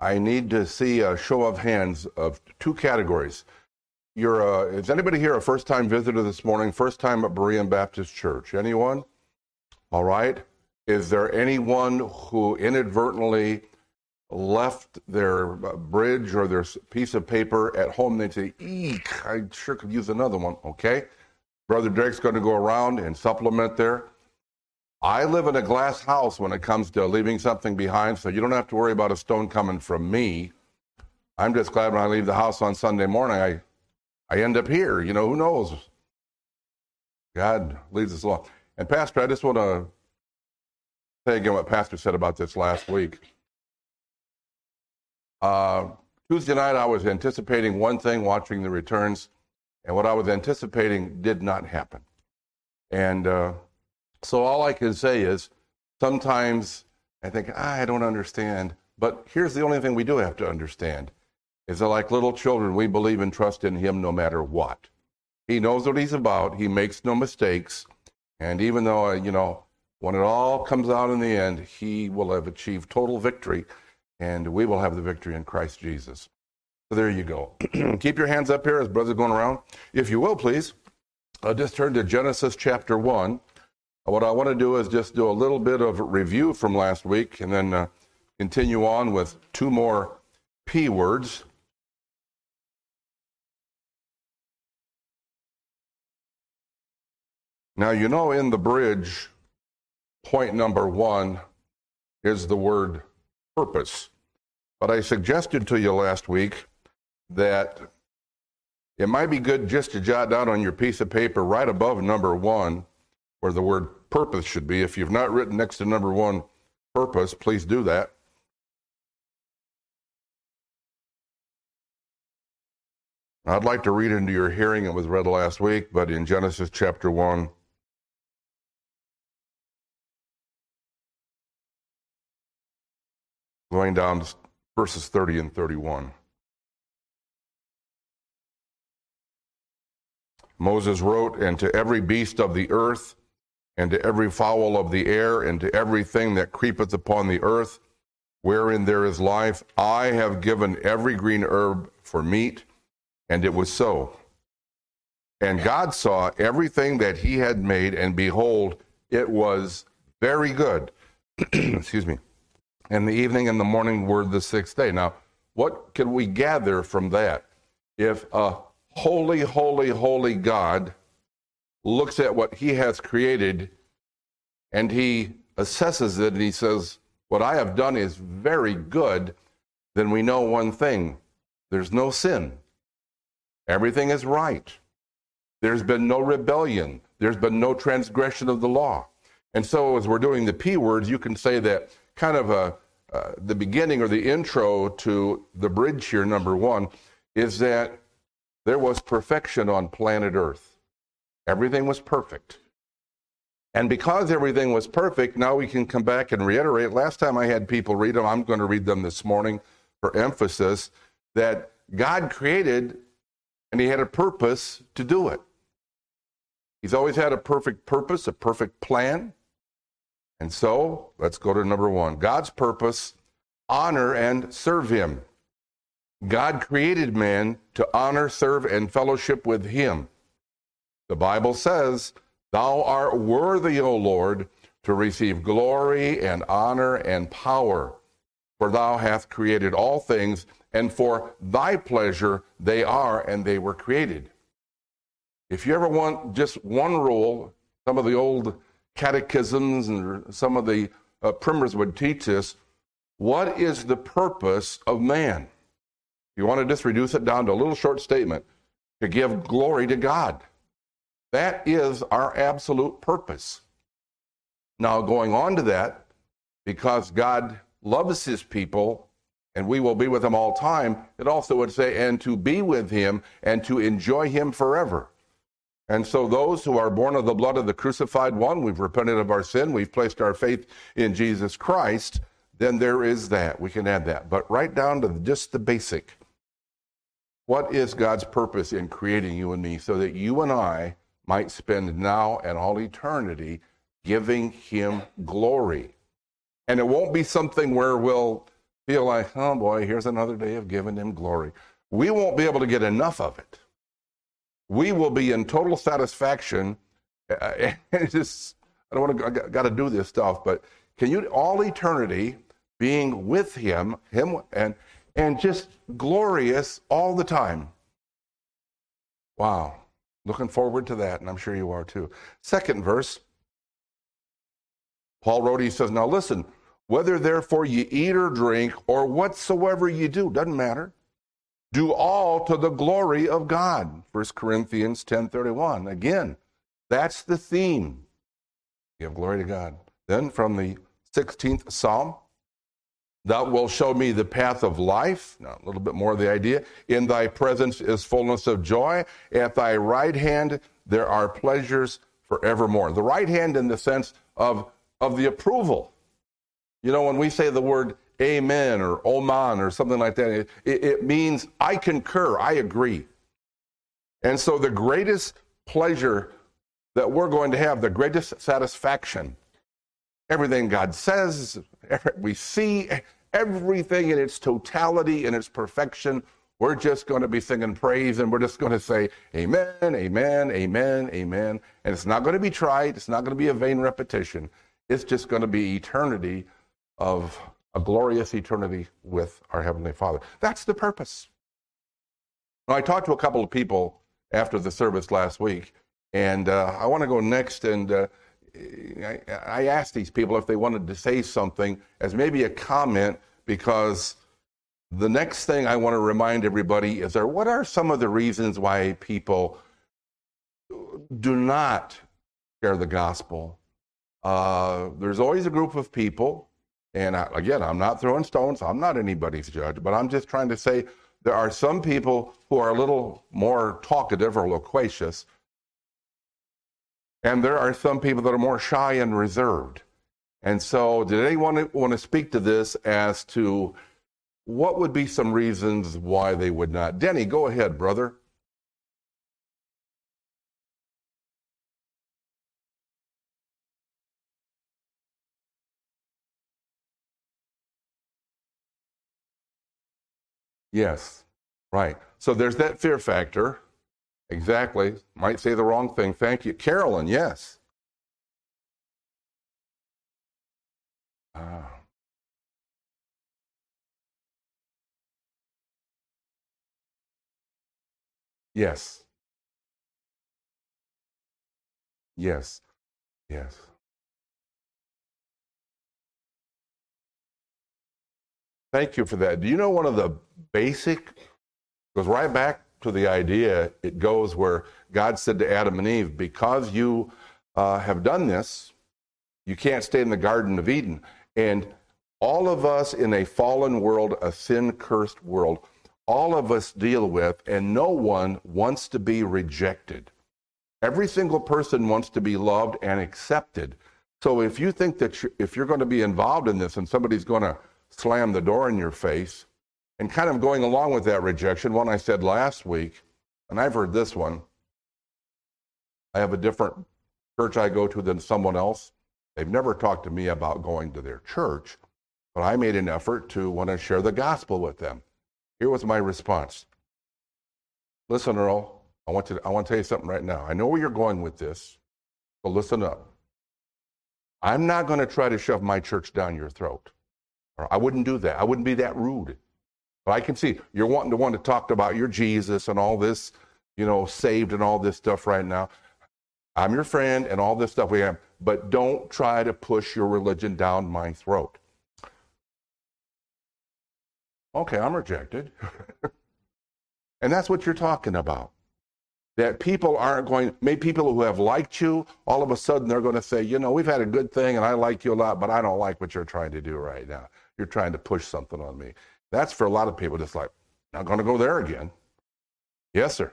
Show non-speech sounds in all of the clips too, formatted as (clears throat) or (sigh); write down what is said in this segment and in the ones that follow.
I need to see a show of hands of two categories. You're a, is anybody here a first time visitor this morning? First time at Berean Baptist Church? Anyone? All right. Is there anyone who inadvertently left their uh, bridge or their piece of paper at home? They'd say, Eek, I sure could use another one. Okay. Brother Drake's going to go around and supplement there. I live in a glass house when it comes to leaving something behind, so you don't have to worry about a stone coming from me. I'm just glad when I leave the house on Sunday morning, I, I end up here. You know, who knows? God leads us along. And, Pastor, I just want to say again what Pastor said about this last week. Uh, Tuesday night, I was anticipating one thing watching the returns, and what I was anticipating did not happen. And, uh, so all I can say is sometimes I think, I don't understand. But here's the only thing we do have to understand is that like little children, we believe and trust in him no matter what. He knows what he's about. He makes no mistakes. And even though, uh, you know, when it all comes out in the end, he will have achieved total victory and we will have the victory in Christ Jesus. So there you go. (clears throat) Keep your hands up here as brothers going around. If you will, please, I'll just turn to Genesis chapter 1. What I want to do is just do a little bit of review from last week and then uh, continue on with two more P words. Now, you know, in the bridge, point number one is the word purpose. But I suggested to you last week that it might be good just to jot down on your piece of paper right above number one where the word purpose should be. If you've not written next to number one purpose, please do that. I'd like to read into your hearing, it was read last week, but in Genesis chapter 1, going down to verses 30 and 31. Moses wrote, And to every beast of the earth, and to every fowl of the air, and to everything that creepeth upon the earth, wherein there is life, I have given every green herb for meat. And it was so. And God saw everything that he had made, and behold, it was very good. (clears throat) Excuse me. And the evening and the morning were the sixth day. Now, what can we gather from that? If a holy, holy, holy God looks at what he has created and he assesses it and he says, What I have done is very good, then we know one thing there's no sin. Everything is right. There's been no rebellion. There's been no transgression of the law. And so, as we're doing the P words, you can say that kind of a, uh, the beginning or the intro to the bridge here, number one, is that there was perfection on planet Earth. Everything was perfect. And because everything was perfect, now we can come back and reiterate. Last time I had people read them, I'm going to read them this morning for emphasis that God created and He had a purpose to do it. He's always had a perfect purpose, a perfect plan. And so let's go to number one God's purpose honor and serve Him. God created man to honor, serve, and fellowship with Him. The Bible says, Thou art worthy, O Lord, to receive glory and honor and power, for thou hast created all things, and for thy pleasure they are and they were created. If you ever want just one rule, some of the old catechisms and some of the uh, primers would teach us what is the purpose of man? You want to just reduce it down to a little short statement to give glory to God. That is our absolute purpose. Now, going on to that, because God loves his people and we will be with him all time, it also would say, and to be with him and to enjoy him forever. And so, those who are born of the blood of the crucified one, we've repented of our sin, we've placed our faith in Jesus Christ, then there is that. We can add that. But right down to just the basic what is God's purpose in creating you and me so that you and I might spend now and all eternity giving him glory. And it won't be something where we'll feel like, oh boy, here's another day of giving him glory. We won't be able to get enough of it. We will be in total satisfaction. (laughs) And just, I don't want to, I got to do this stuff, but can you, all eternity, being with him, him, and, and just glorious all the time. Wow. Looking forward to that, and I'm sure you are too. Second verse, Paul wrote, he says, Now listen, whether therefore you eat or drink or whatsoever you do, doesn't matter. Do all to the glory of God. 1 Corinthians 10:31. Again, that's the theme. Give glory to God. Then from the 16th Psalm, Thou wilt show me the path of life. Now, a little bit more of the idea. In thy presence is fullness of joy. At thy right hand there are pleasures forevermore. The right hand in the sense of, of the approval. You know, when we say the word amen or oman or something like that, it, it means I concur, I agree. And so the greatest pleasure that we're going to have, the greatest satisfaction, everything God says, (laughs) we see, everything in its totality, in its perfection. We're just going to be singing praise and we're just going to say, Amen, Amen, Amen, Amen. And it's not going to be tried, it's not going to be a vain repetition. It's just going to be eternity of a glorious eternity with our Heavenly Father. That's the purpose. Now, I talked to a couple of people after the service last week, and uh, I want to go next and uh, I asked these people if they wanted to say something as maybe a comment because the next thing I want to remind everybody is there what are some of the reasons why people do not share the gospel? Uh, there's always a group of people, and I, again, I'm not throwing stones, I'm not anybody's judge, but I'm just trying to say there are some people who are a little more talkative or loquacious and there are some people that are more shy and reserved. And so, did anyone want to speak to this as to what would be some reasons why they would not? Denny, go ahead, brother. Yes, right. So there's that fear factor. Exactly. Might say the wrong thing. Thank you. Carolyn, yes. Ah. Yes. Yes. Yes. Thank you for that. Do you know one of the basic goes right back to the idea, it goes where God said to Adam and Eve, Because you uh, have done this, you can't stay in the Garden of Eden. And all of us in a fallen world, a sin cursed world, all of us deal with, and no one wants to be rejected. Every single person wants to be loved and accepted. So if you think that you're, if you're going to be involved in this and somebody's going to slam the door in your face, and kind of going along with that rejection, one I said last week, and I've heard this one. I have a different church I go to than someone else. They've never talked to me about going to their church, but I made an effort to want to share the gospel with them. Here was my response. Listen, Earl, I want to I want to tell you something right now. I know where you're going with this, but listen up. I'm not going to try to shove my church down your throat. I wouldn't do that. I wouldn't be that rude. But I can see you're wanting to want to talk about your Jesus and all this, you know, saved and all this stuff right now. I'm your friend and all this stuff we have, but don't try to push your religion down my throat. Okay, I'm rejected. (laughs) and that's what you're talking about. That people aren't going, maybe people who have liked you, all of a sudden they're going to say, you know, we've had a good thing and I like you a lot, but I don't like what you're trying to do right now. You're trying to push something on me. That's for a lot of people just like, not going to go there again. Yes, sir.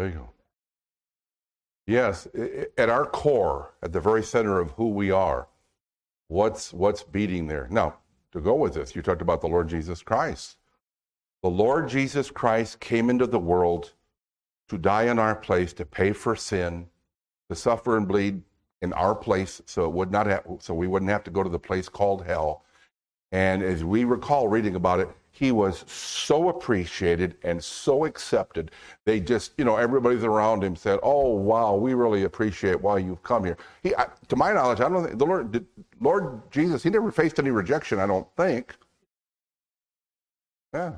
There you go. Yes, at our core, at the very center of who we are, what's what's beating there? Now, to go with this, you talked about the Lord Jesus Christ. The Lord Jesus Christ came into the world to die in our place, to pay for sin, to suffer and bleed in our place, so it would not have, so we wouldn't have to go to the place called hell. And as we recall reading about it, he was so appreciated and so accepted. They just, you know, everybody's around him said, "Oh, wow, we really appreciate why you've come here." He, I, to my knowledge, I don't think the Lord, did, Lord Jesus, he never faced any rejection. I don't think. Yeah.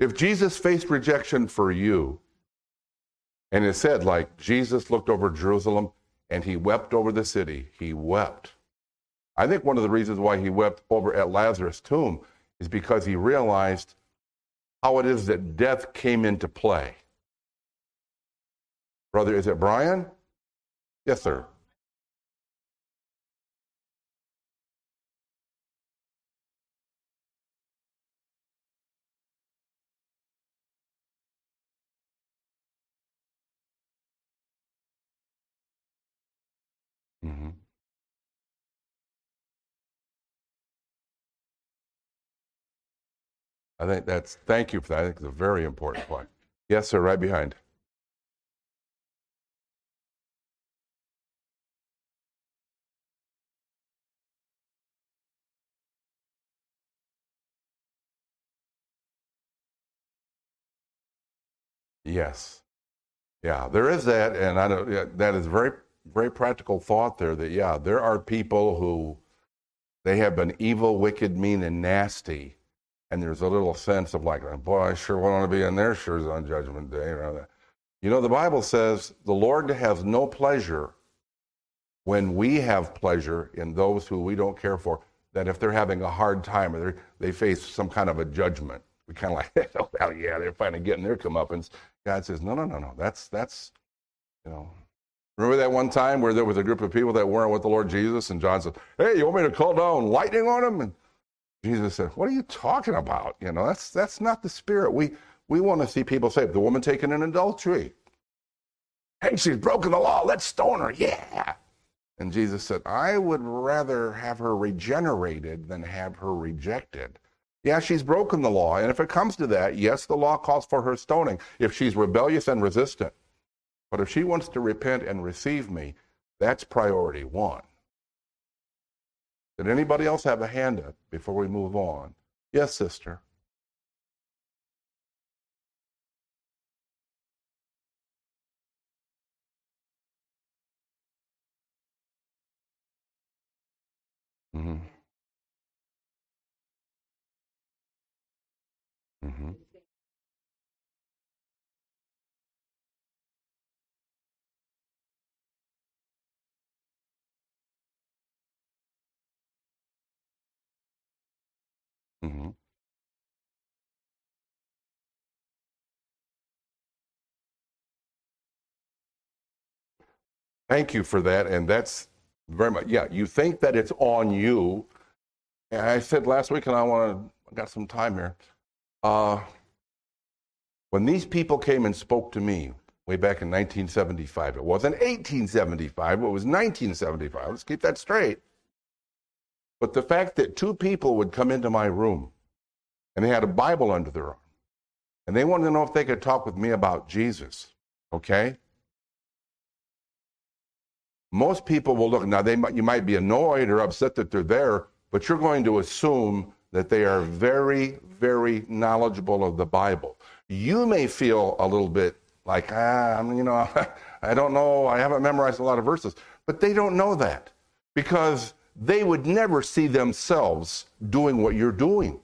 If Jesus faced rejection for you, and it said, like Jesus looked over Jerusalem and he wept over the city, he wept. I think one of the reasons why he wept over at Lazarus' tomb is because he realized how it is that death came into play. Brother, is it Brian? Yes, sir. I think that's, thank you for that. I think it's a very important point. Yes, sir, right behind. Yes. Yeah, there is that, and I know yeah, that is very, very practical thought there. That yeah, there are people who they have been evil, wicked, mean, and nasty, and there's a little sense of like, boy, I sure want to be in their shoes on Judgment Day. You know, the Bible says the Lord has no pleasure when we have pleasure in those who we don't care for. That if they're having a hard time or they face some kind of a judgment, we kind of like, (laughs) oh, well, yeah, they're finally getting their comeuppance. God says, no, no, no, no. That's that's, you know. Remember that one time where there was a group of people that weren't with the Lord Jesus, and John said, "Hey, you want me to call down lightning on them?" And Jesus said, What are you talking about? You know, that's that's not the spirit. We we want to see people saved. The woman taken in adultery. Hey, she's broken the law. Let's stone her. Yeah. And Jesus said, I would rather have her regenerated than have her rejected. Yeah, she's broken the law. And if it comes to that, yes, the law calls for her stoning if she's rebellious and resistant. But if she wants to repent and receive me, that's priority one. Did anybody else have a hand up before we move on? Yes, sister. Mm-hmm. Mm-hmm. Mm-hmm. Thank you for that. And that's very much, yeah, you think that it's on you. And I said last week, and I want to, I got some time here. Uh, when these people came and spoke to me way back in 1975, it wasn't 1875, it was 1975. Let's keep that straight. But the fact that two people would come into my room and they had a Bible under their arm and they wanted to know if they could talk with me about Jesus, okay? Most people will look, now they you might be annoyed or upset that they're there, but you're going to assume that they are very, very knowledgeable of the Bible. You may feel a little bit like, ah, you know, (laughs) I don't know, I haven't memorized a lot of verses, but they don't know that because they would never see themselves doing what you're doing.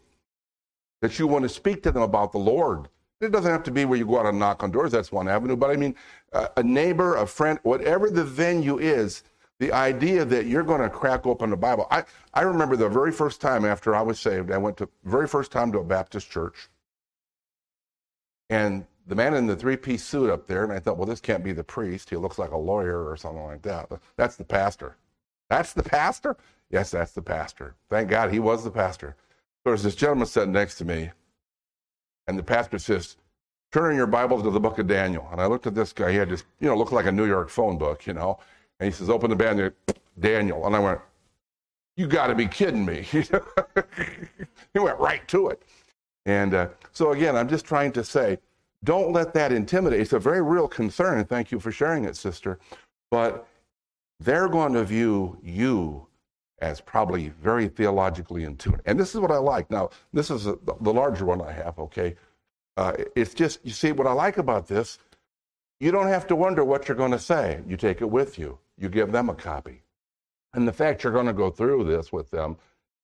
That you want to speak to them about the Lord. It doesn't have to be where you go out and knock on doors, that's one avenue, but I mean, a neighbor, a friend, whatever the venue is, the idea that you're going to crack open the Bible. I, I remember the very first time after I was saved, I went to very first time to a Baptist church. And the man in the three-piece suit up there, and I thought, well, this can't be the priest. He looks like a lawyer or something like that. That's the pastor. That's the pastor? Yes, that's the pastor. Thank God he was the pastor. So there's this gentleman sitting next to me, and the pastor says, turn your Bibles to the book of Daniel. And I looked at this guy. He had this, you know, looked like a New York phone book, you know. And he says, open the Daniel. Daniel. And I went, you got to be kidding me. (laughs) he went right to it. And uh, so, again, I'm just trying to say, don't let that intimidate. It's a very real concern, thank you for sharing it, sister. But they're going to view you as probably very theologically in tune. And this is what I like. Now, this is a, the larger one I have, okay? Uh, it's just, you see, what I like about this, you don't have to wonder what you're going to say. You take it with you, you give them a copy. And the fact you're going to go through this with them,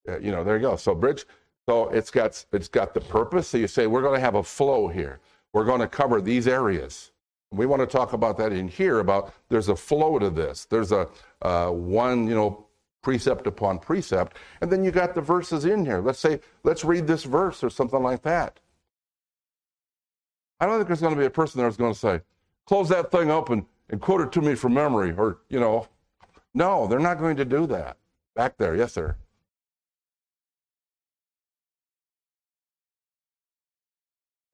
uh, you know, there you go. So, Bridge, so it's got, it's got the purpose. So you say, we're going to have a flow here. We're going to cover these areas. We want to talk about that in here about there's a flow to this. There's a uh, one, you know, precept upon precept. And then you got the verses in here. Let's say, let's read this verse or something like that. I don't think there's going to be a person there who's going to say, close that thing up and, and quote it to me from memory or, you know. No, they're not going to do that. Back there, yes, sir.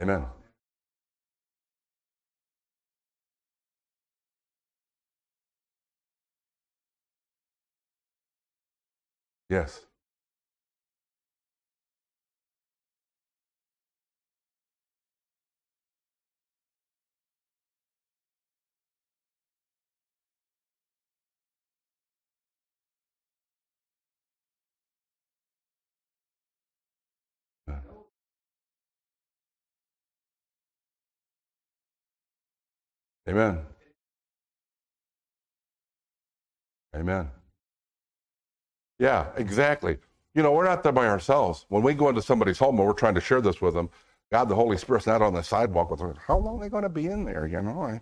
Amen. Yes. Uh. Amen. Amen. Yeah, exactly. You know, we're not there by ourselves. When we go into somebody's home and we're trying to share this with them, God, the Holy Spirit's not on the sidewalk with them. How long are they going to be in there? You know, I,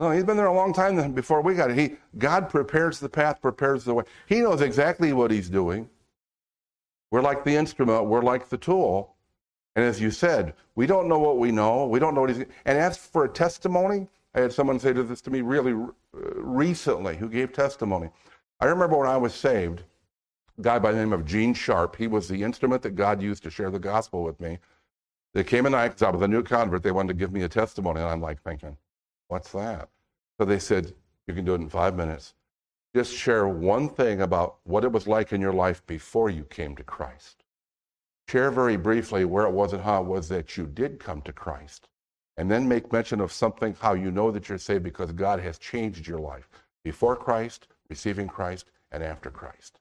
no, he's been there a long time before we got it. He, God prepares the path, prepares the way. He knows exactly what he's doing. We're like the instrument, we're like the tool. And as you said, we don't know what we know. We don't know what he's. And as for a testimony, I had someone say this to me really uh, recently who gave testimony. I remember when I was saved, a guy by the name of Gene Sharp, he was the instrument that God used to share the gospel with me. They came night because I was a new convert. They wanted to give me a testimony. And I'm like thinking, what's that? So they said, you can do it in five minutes. Just share one thing about what it was like in your life before you came to Christ. Share very briefly where it was and how it was that you did come to Christ. And then make mention of something, how you know that you're saved because God has changed your life before Christ, receiving Christ, and after Christ.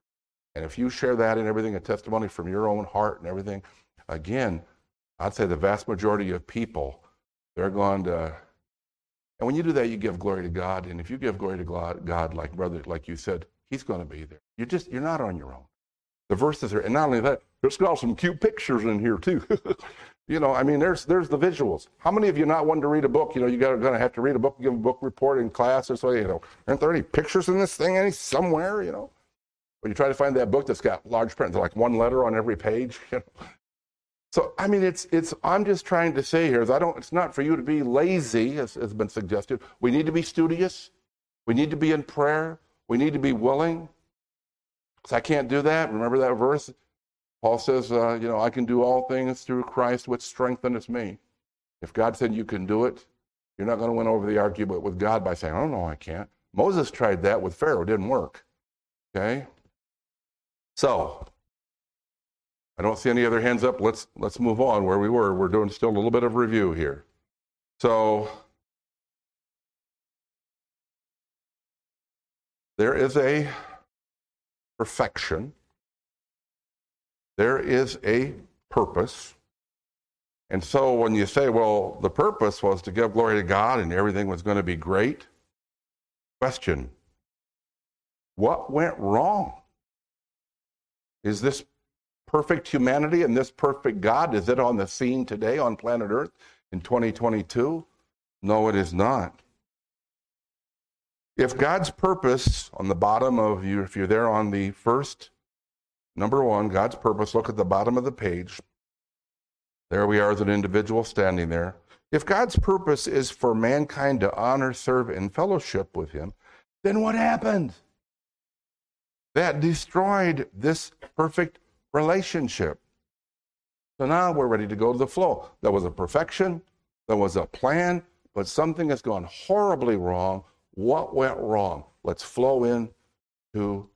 And if you share that and everything, a testimony from your own heart and everything, again, I'd say the vast majority of people, they're going to. And when you do that, you give glory to God. And if you give glory to God, like brother, like you said, He's going to be there. You're just you're not on your own. The verses are, and not only that, it's got some cute pictures in here too. (laughs) you know, I mean, there's there's the visuals. How many of you not wanting to read a book? You know, you're going to have to read a book, give a book report in class or so. You know, aren't there any pictures in this thing any somewhere? You know, when you try to find that book that's got large print, like one letter on every page. (laughs) You know? So I mean, it's it's. I'm just trying to say here is I don't. It's not for you to be lazy, as has been suggested. We need to be studious. We need to be in prayer. We need to be willing. Because I can't do that. Remember that verse? Paul says, uh, you know, I can do all things through Christ which strengtheneth me. If God said you can do it, you're not going to win over the argument with God by saying, oh, no, I can't. Moses tried that with Pharaoh. Didn't work. Okay? So, I don't see any other hands up. Let's, let's move on where we were. We're doing still a little bit of review here. So, there is a perfection there is a purpose. And so when you say, well, the purpose was to give glory to God and everything was going to be great, question what went wrong? Is this perfect humanity and this perfect God, is it on the scene today on planet Earth in 2022? No, it is not. If God's purpose on the bottom of you, if you're there on the first Number one, God's purpose. Look at the bottom of the page. There we are as an individual standing there. If God's purpose is for mankind to honor, serve, and fellowship with Him, then what happened? That destroyed this perfect relationship. So now we're ready to go to the flow. There was a perfection, there was a plan, but something has gone horribly wrong. What went wrong? Let's flow in to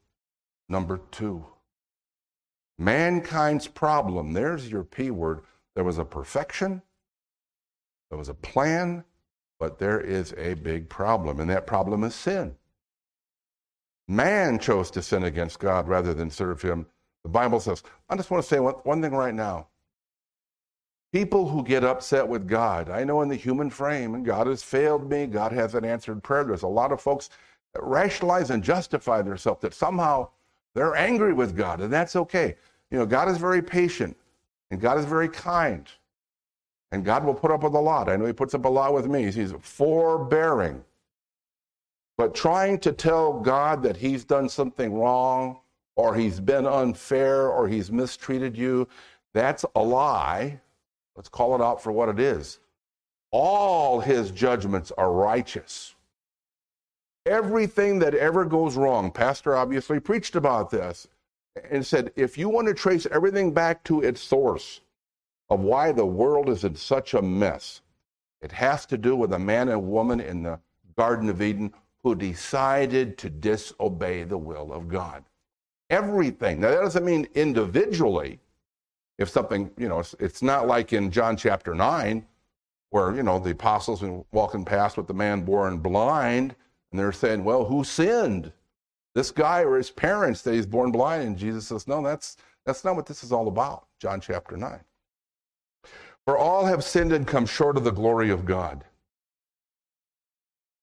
number two. Mankind's problem. There's your P word. There was a perfection, there was a plan, but there is a big problem, and that problem is sin. Man chose to sin against God rather than serve Him. The Bible says, I just want to say one, one thing right now. People who get upset with God, I know in the human frame, and God has failed me, God hasn't answered prayer. There's a lot of folks that rationalize and justify themselves that somehow they're angry with God, and that's okay. You know, God is very patient, and God is very kind. And God will put up with a lot. I know He puts up a lot with me. He's forbearing. But trying to tell God that He's done something wrong, or He's been unfair, or He's mistreated you, that's a lie. Let's call it out for what it is. All His judgments are righteous. Everything that ever goes wrong, Pastor obviously preached about this and said if you want to trace everything back to its source, of why the world is in such a mess. It has to do with a man and woman in the Garden of Eden who decided to disobey the will of God. Everything. Now, that doesn't mean individually, if something, you know, it's, it's not like in John chapter 9, where, you know, the apostles been walking past with the man born blind, and they're saying, well, who sinned? This guy or his parents that he's born blind? And Jesus says, no, that's, that's not what this is all about. John chapter 9. For all have sinned and come short of the glory of God.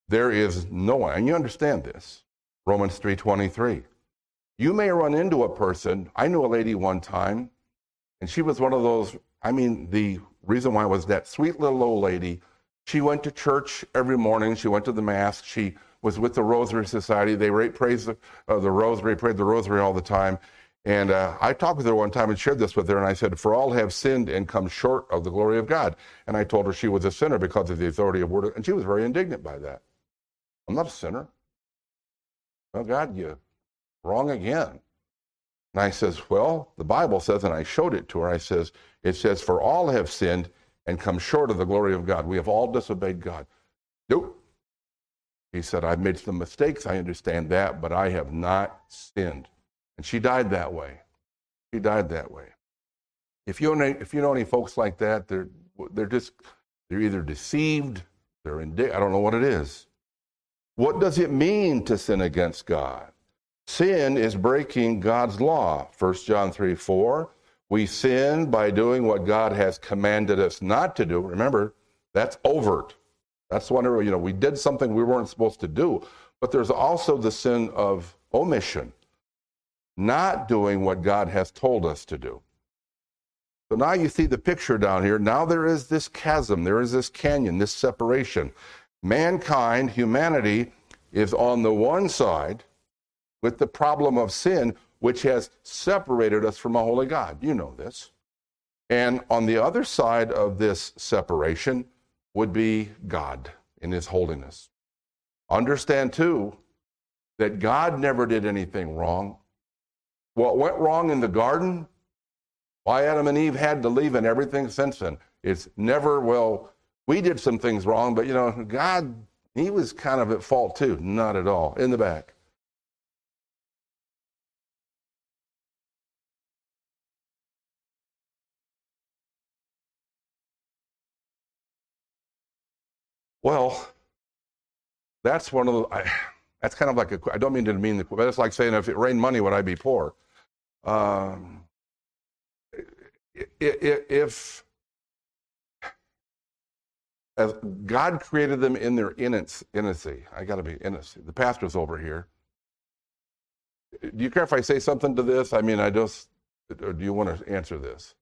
There is no one, and you understand this. Romans 3:23. You may run into a person. I knew a lady one time, and she was one of those. I mean, the reason why was that sweet little old lady. She went to church every morning. She went to the mass. She was with the Rosary Society. They praised the, uh, the Rosary, prayed the Rosary all the time. And uh, I talked with her one time and shared this with her, and I said, For all have sinned and come short of the glory of God. And I told her she was a sinner because of the authority of word. And she was very indignant by that. I'm not a sinner. Well, God, you wrong again. And I says, Well, the Bible says, and I showed it to her, I says, It says, For all have sinned and come short of the glory of God. We have all disobeyed God. Nope. He said, I've made some mistakes. I understand that, but I have not sinned. And she died that way. She died that way. If you know, if you know any folks like that, they're they're just they're either deceived, they're in I don't know what it is. What does it mean to sin against God? Sin is breaking God's law. 1 John 3 4. We sin by doing what God has commanded us not to do. Remember, that's overt. That's one when you know we did something we weren't supposed to do. But there's also the sin of omission not doing what God has told us to do. So now you see the picture down here. Now there is this chasm, there is this canyon, this separation. Mankind, humanity, is on the one side with the problem of sin, which has separated us from a holy God. You know this. And on the other side of this separation would be God in his holiness. Understand, too, that God never did anything wrong. What went wrong in the garden, why Adam and Eve had to leave, and everything since then. It's never, well, we did some things wrong, but you know, God, He was kind of at fault too. Not at all. In the back. Well, that's one of the. I, (sighs) that's kind of like a. I don't mean to mean the. But it's like saying, if it rained money, would I be poor? Um, if as God created them in their innocency, I got to be innocent. The pastor's over here. Do you care if I say something to this? I mean, I just. Do you want to answer this?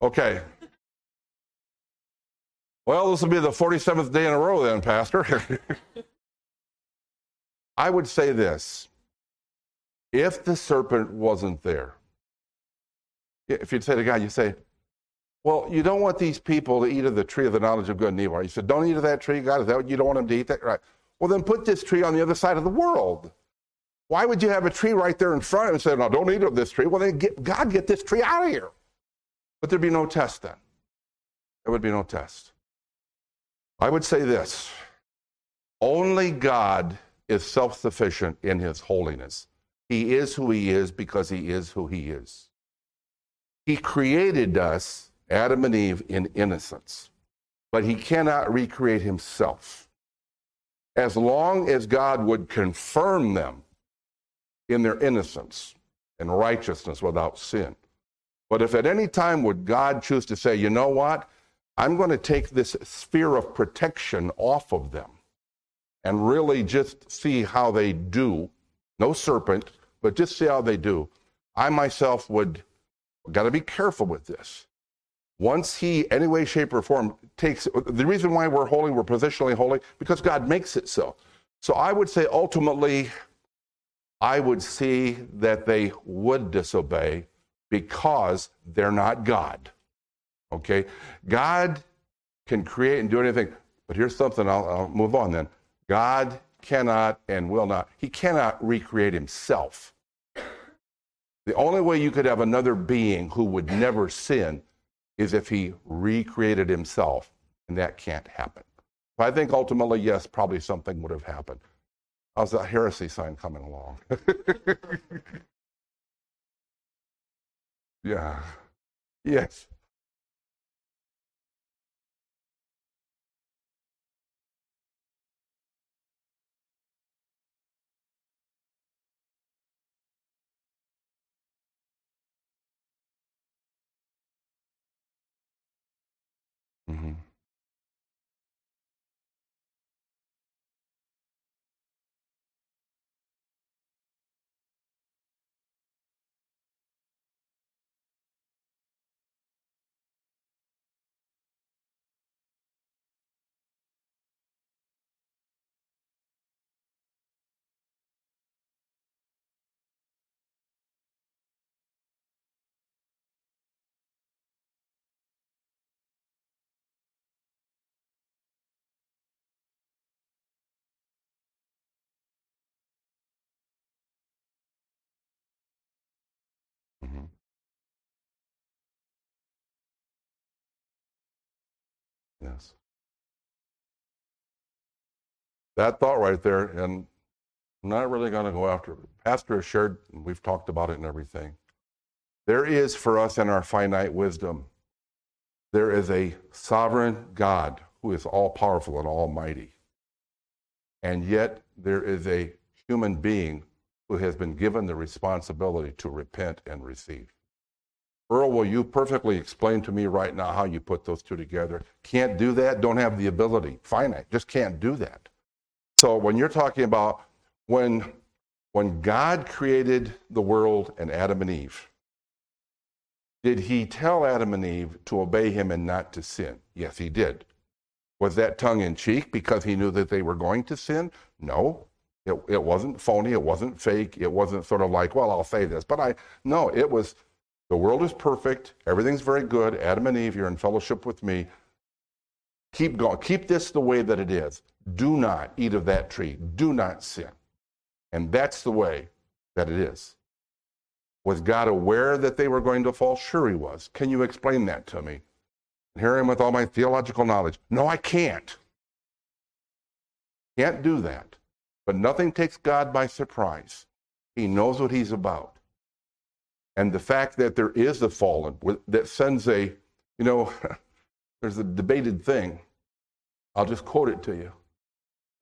Okay. Well, this will be the 47th day in a row, then, Pastor. (laughs) I would say this if the serpent wasn't there, if you'd say to God, you say, well, you don't want these people to eat of the tree of the knowledge of good and evil. You said, don't eat of that tree, God. Is that what you don't want them to eat? That right? Well, then put this tree on the other side of the world. Why would you have a tree right there in front of him and say, no, don't eat of this tree? Well, then get, God, get this tree out of here. But there'd be no test then. There would be no test. I would say this only God is self sufficient in his holiness. He is who he is because he is who he is. He created us, Adam and Eve, in innocence, but he cannot recreate himself. As long as God would confirm them in their innocence and righteousness without sin. But if at any time would God choose to say, you know what? I'm going to take this sphere of protection off of them and really just see how they do. No serpent, but just see how they do. I myself would got to be careful with this. Once he, any way, shape, or form, takes the reason why we're holy, we're positionally holy, because God makes it so. So I would say ultimately, I would see that they would disobey because they're not God. Okay? God can create and do anything. But here's something, I'll, I'll move on then. God cannot and will not, he cannot recreate himself. The only way you could have another being who would never sin is if he recreated himself, and that can't happen. I think ultimately, yes, probably something would have happened. How's that heresy sign coming along? (laughs) yeah. Yes. Mm-hmm. Yes. That thought right there, and I'm not really going to go after it. Pastor has shared, we've talked about it and everything. There is for us in our finite wisdom, there is a sovereign God who is all powerful and almighty. And yet there is a human being who has been given the responsibility to repent and receive. Earl, will you perfectly explain to me right now how you put those two together? Can't do that, don't have the ability. Finite, just can't do that. So when you're talking about when when God created the world and Adam and Eve, did he tell Adam and Eve to obey him and not to sin? Yes, he did. Was that tongue in cheek because he knew that they were going to sin? No. It, it wasn't phony. It wasn't fake. It wasn't sort of like, well, I'll say this. But I, no, it was, the world is perfect. Everything's very good. Adam and Eve, you're in fellowship with me. Keep going. Keep this the way that it is. Do not eat of that tree. Do not sin. And that's the way that it is. Was God aware that they were going to fall? Sure, He was. Can you explain that to me? Here I am with all my theological knowledge. No, I can't. Can't do that. But nothing takes God by surprise. He knows what He's about. And the fact that there is a fallen that sends a, you know, (laughs) there's a debated thing. I'll just quote it to you.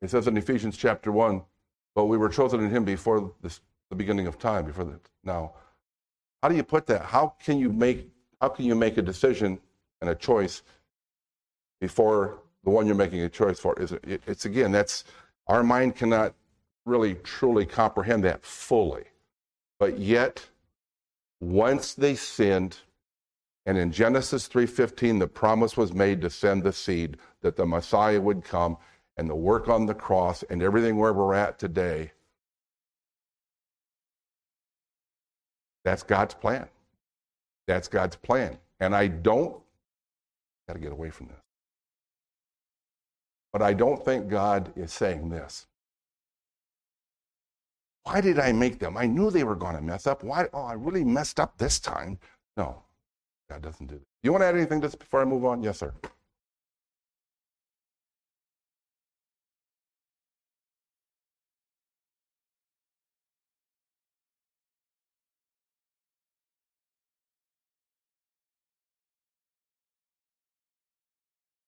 It says in Ephesians chapter 1, but we were chosen in Him before this, the beginning of time, before the, now. How do you put that? How can you make how can you make a decision and a choice before the one you're making a choice for is it, it's again that's our mind cannot really truly comprehend that fully. But yet once they sinned and in Genesis 3:15 the promise was made to send the seed that the Messiah would come and the work on the cross and everything where we're at today That's God's plan. That's God's plan. And I don't, got to get away from this. But I don't think God is saying this. Why did I make them? I knew they were going to mess up. Why? Oh, I really messed up this time. No. God doesn't do that. You want to add anything just before I move on? Yes, sir.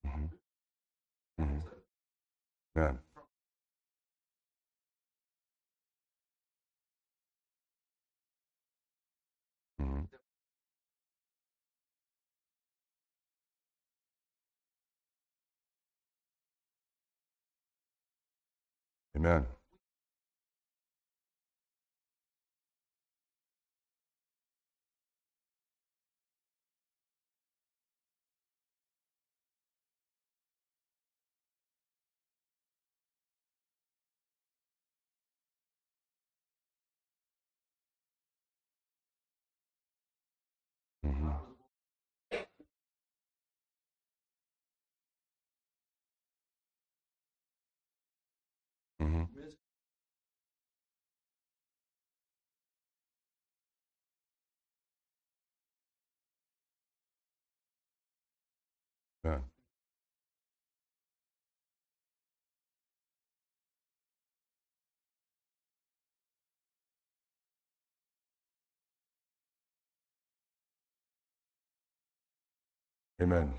Mm-hmm. Mm-hmm. Yeah. Amen. Yeah. Amen.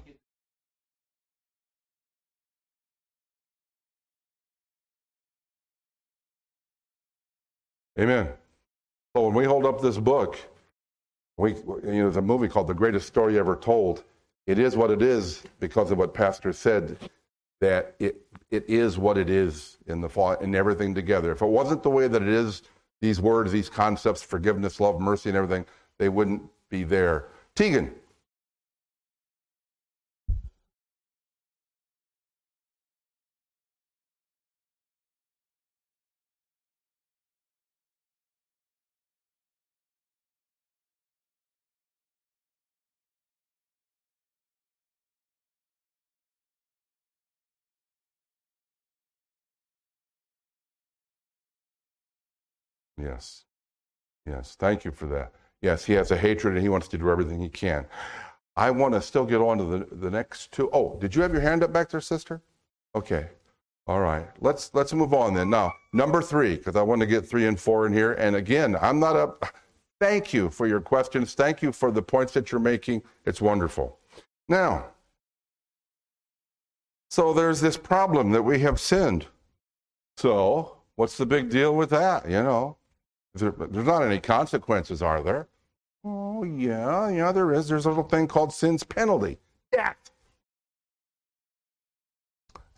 Amen. So when we hold up this book, we you know there's a movie called The Greatest Story Ever Told. It is what it is because of what Pastor said. That it it is what it is in the fall and everything together. If it wasn't the way that it is, these words, these concepts, forgiveness, love, mercy, and everything, they wouldn't be there. Tegan. Yes. Yes. Thank you for that. Yes, he has a hatred and he wants to do everything he can. I want to still get on to the, the next two. Oh, did you have your hand up back there, sister? Okay. All right. Let's let's move on then. Now, number three, because I want to get three and four in here. And again, I'm not up. Thank you for your questions. Thank you for the points that you're making. It's wonderful. Now, so there's this problem that we have sinned. So, what's the big deal with that? You know, there, there's not any consequences, are there? Oh, yeah, yeah, there is. There's a little thing called sin's penalty death.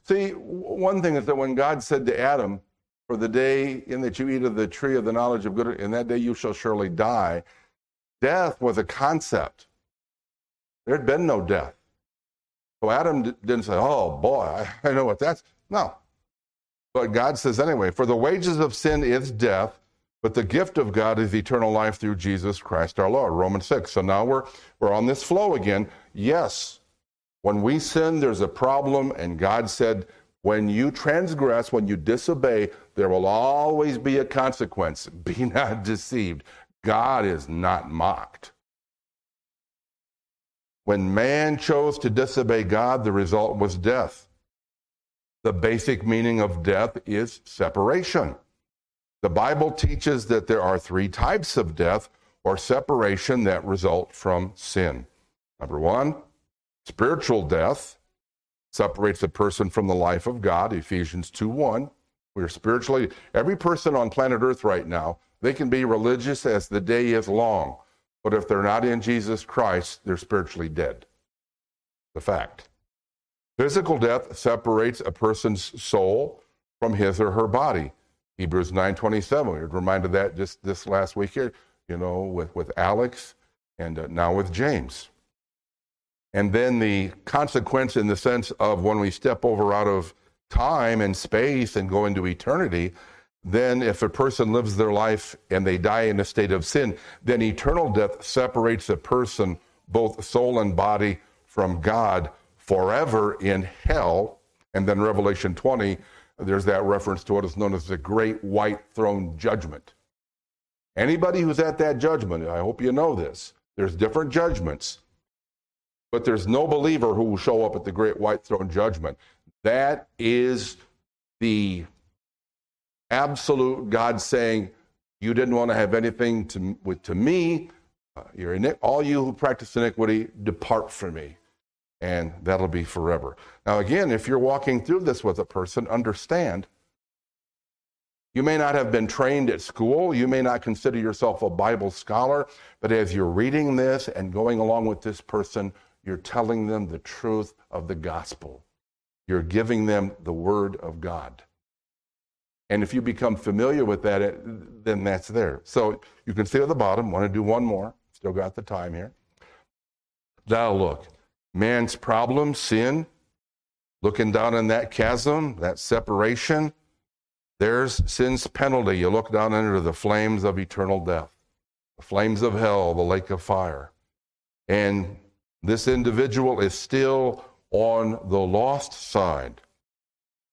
See, one thing is that when God said to Adam, For the day in that you eat of the tree of the knowledge of good, in that day you shall surely die, death was a concept. There had been no death. So Adam didn't say, Oh boy, I know what that's. No. But God says anyway, For the wages of sin is death, but the gift of God is eternal life through Jesus Christ our Lord. Romans 6. So now we're, we're on this flow again. Yes, when we sin, there's a problem, and God said, when you transgress, when you disobey, there will always be a consequence. (laughs) Be not deceived. God is not mocked. When man chose to disobey God, the result was death. The basic meaning of death is separation. The Bible teaches that there are three types of death or separation that result from sin. Number one, spiritual death separates a person from the life of God, Ephesians 2 1. We are spiritually, every person on planet Earth right now, they can be religious as the day is long, but if they're not in Jesus Christ, they're spiritually dead. The fact. Physical death separates a person's soul from his or her body. Hebrews 9:27. We were reminded of that just this last week here, you know, with with Alex and uh, now with James. And then the consequence in the sense of when we step over out of time and space and go into eternity, then if a person lives their life and they die in a state of sin, then eternal death separates a person, both soul and body, from God forever in hell. And then Revelation 20 there's that reference to what is known as the great white throne judgment. Anybody who's at that judgment, I hope you know this, there's different judgments. but there's no believer who will show up at the great white throne judgment. That is the absolute God saying, You didn't want to have anything to, with, to me. Uh, you're all you who practice iniquity, depart from me. And that'll be forever. Now, again, if you're walking through this with a person, understand you may not have been trained at school. You may not consider yourself a Bible scholar. But as you're reading this and going along with this person, you're telling them the truth of the gospel. You're giving them the word of God. And if you become familiar with that, then that's there. So you can see at the bottom, want to do one more. Still got the time here. Now look, man's problem, sin, looking down in that chasm, that separation there's sin's penalty. You look down into the flames of eternal death, the flames of hell, the lake of fire. And this individual is still on the lost side,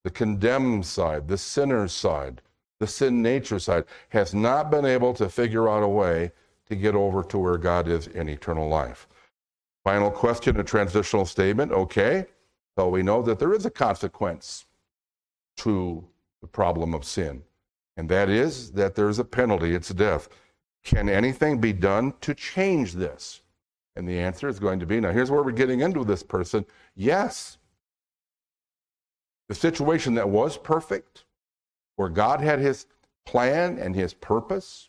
the condemned side, the sinner's side, the sin nature side, has not been able to figure out a way to get over to where God is in eternal life. Final question, a transitional statement. Okay, so we know that there is a consequence to the problem of sin. And that is that there's a penalty, it's death. Can anything be done to change this? And the answer is going to be now, here's where we're getting into this person yes. The situation that was perfect, where God had his plan and his purpose,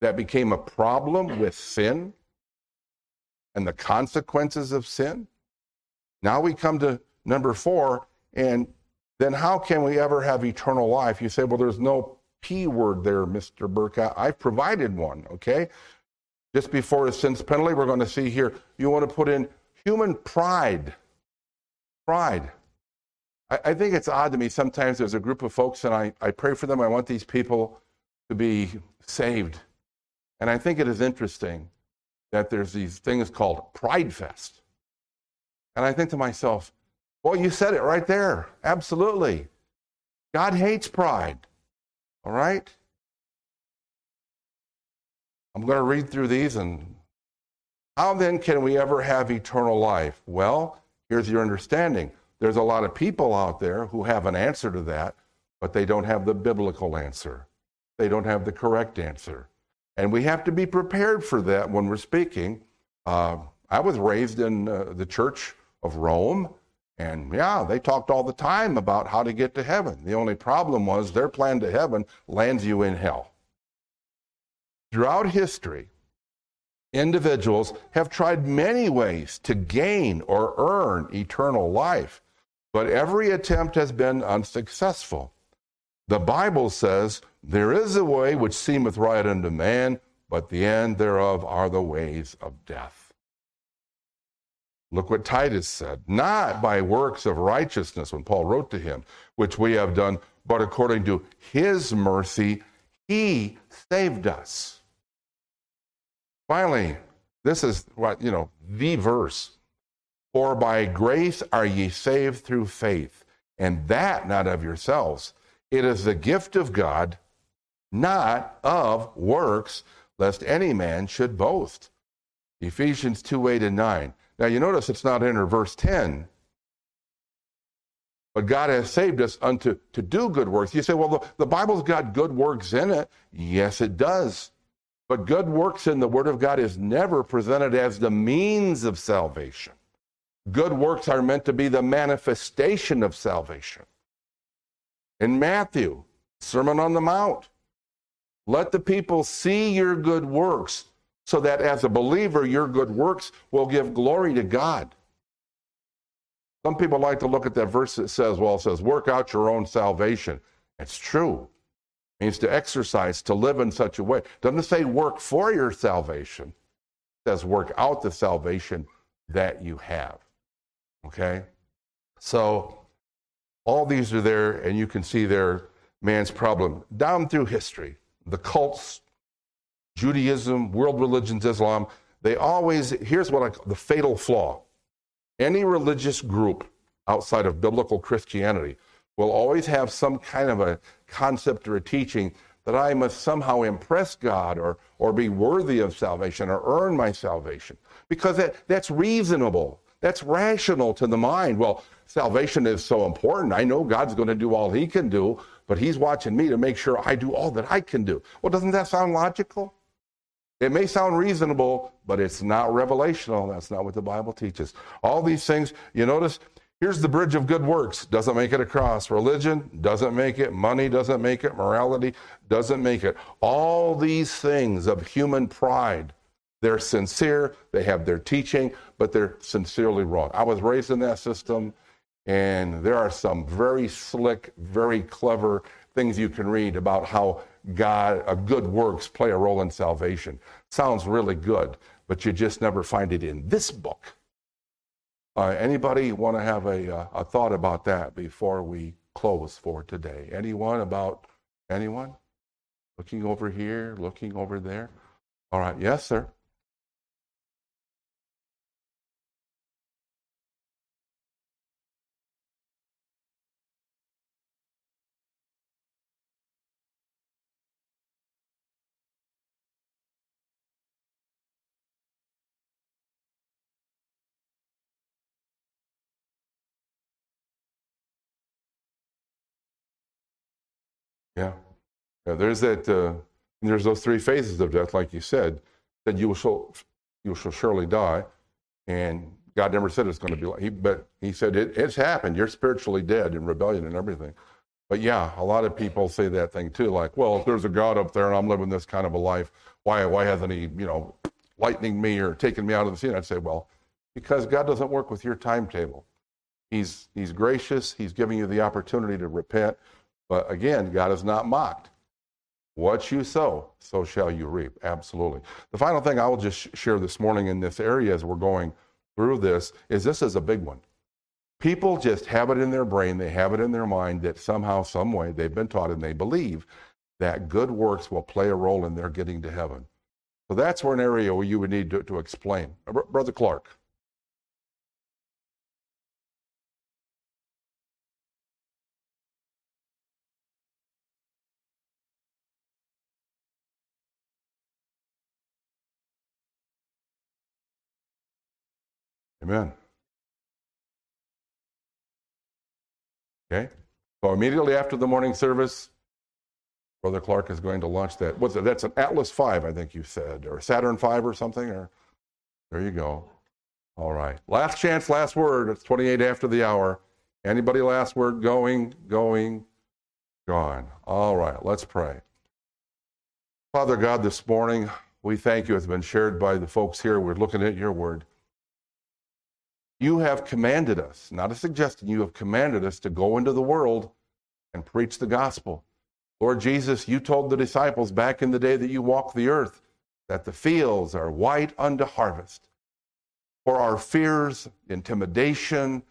that became a problem with sin and the consequences of sin. Now we come to number four, and then how can we ever have eternal life? You say, well, there's no P word there, Mr. Burke. I've provided one, okay? Just before the sin's penalty, we're going to see here, you want to put in human pride. Pride. I, I think it's odd to me sometimes there's a group of folks, and I, I pray for them. I want these people to be saved. And I think it is interesting that there's these things called Pride Fest. And I think to myself, well, you said it right there. Absolutely. God hates pride. All right? I'm going to read through these and how then can we ever have eternal life? Well, here's your understanding. There's a lot of people out there who have an answer to that, but they don't have the biblical answer. They don't have the correct answer. And we have to be prepared for that when we're speaking. Uh, I was raised in uh, the Church of Rome. And yeah, they talked all the time about how to get to heaven. The only problem was their plan to heaven lands you in hell. Throughout history, individuals have tried many ways to gain or earn eternal life, but every attempt has been unsuccessful. The Bible says, There is a way which seemeth right unto man, but the end thereof are the ways of death. Look what Titus said. Not by works of righteousness, when Paul wrote to him, which we have done, but according to his mercy, he saved us. Finally, this is what, you know, the verse. For by grace are ye saved through faith, and that not of yourselves. It is the gift of God, not of works, lest any man should boast. Ephesians 2 8 and 9. Now you notice it's not in verse 10. But God has saved us unto to do good works. You say, well, the, the Bible's got good works in it. Yes, it does. But good works in the Word of God is never presented as the means of salvation. Good works are meant to be the manifestation of salvation. In Matthew, Sermon on the Mount, let the people see your good works so that as a believer, your good works will give glory to God. Some people like to look at that verse that says, well, it says, work out your own salvation. It's true. It means to exercise, to live in such a way. It doesn't say work for your salvation. It says work out the salvation that you have. Okay? So all these are there, and you can see there man's problem down through history. The cults Judaism, world religions, Islam, they always, here's what I call the fatal flaw. Any religious group outside of biblical Christianity will always have some kind of a concept or a teaching that I must somehow impress God or, or be worthy of salvation or earn my salvation. because that, that's reasonable. That's rational to the mind. Well, salvation is so important. I know God's going to do all he can do, but he's watching me to make sure I do all that I can do. Well, doesn't that sound logical? It may sound reasonable, but it's not revelational. That's not what the Bible teaches. All these things, you notice, here's the bridge of good works, doesn't make it across. Religion doesn't make it. Money doesn't make it. Morality doesn't make it. All these things of human pride, they're sincere, they have their teaching, but they're sincerely wrong. I was raised in that system, and there are some very slick, very clever things you can read about how God, uh, good works play a role in salvation. Sounds really good, but you just never find it in this book. Uh, anybody want to have a, uh, a thought about that before we close for today? Anyone about anyone? Looking over here, looking over there. All right, yes, sir. Yeah. yeah there's that. Uh, there's those three phases of death, like you said, that you shall you shall surely die, and God never said it's going to be like. He, but He said it, it's happened. You're spiritually dead in rebellion and everything. But yeah, a lot of people say that thing too. Like, well, if there's a God up there and I'm living this kind of a life, why why hasn't He, you know, lightning me or taking me out of the scene? I'd say, well, because God doesn't work with your timetable. He's He's gracious. He's giving you the opportunity to repent. But again, God is not mocked. What you sow, so shall you reap. Absolutely. The final thing I will just share this morning in this area as we're going through this is this is a big one. People just have it in their brain, they have it in their mind that somehow, some way, they've been taught and they believe that good works will play a role in their getting to heaven. So that's where an area where you would need to, to explain. Brother Clark. Amen. Okay? So immediately after the morning service, Brother Clark is going to launch that. What's it? That's an Atlas 5, I think you said, or Saturn 5 or something. Or there you go. All right. Last chance, last word. It's 28 after the hour. Anybody last word? Going, going, gone. All right, let's pray. Father God, this morning, we thank you. It's been shared by the folks here. We're looking at your word. You have commanded us, not a suggestion, you have commanded us to go into the world and preach the gospel. Lord Jesus, you told the disciples back in the day that you walked the earth that the fields are white unto harvest. For our fears, intimidation,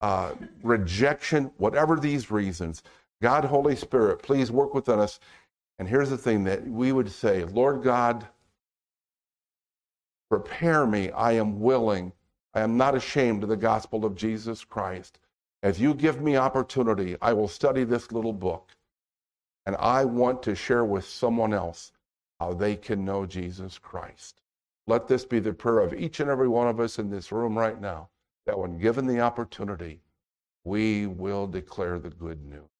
uh, rejection, whatever these reasons, God, Holy Spirit, please work within us. And here's the thing that we would say Lord God, prepare me. I am willing I am not ashamed of the gospel of Jesus Christ. As you give me opportunity, I will study this little book. And I want to share with someone else how they can know Jesus Christ. Let this be the prayer of each and every one of us in this room right now that when given the opportunity, we will declare the good news.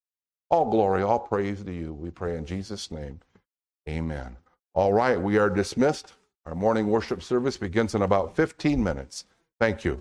All glory, all praise to you. We pray in Jesus' name. Amen. All right, we are dismissed. Our morning worship service begins in about 15 minutes. Thank you.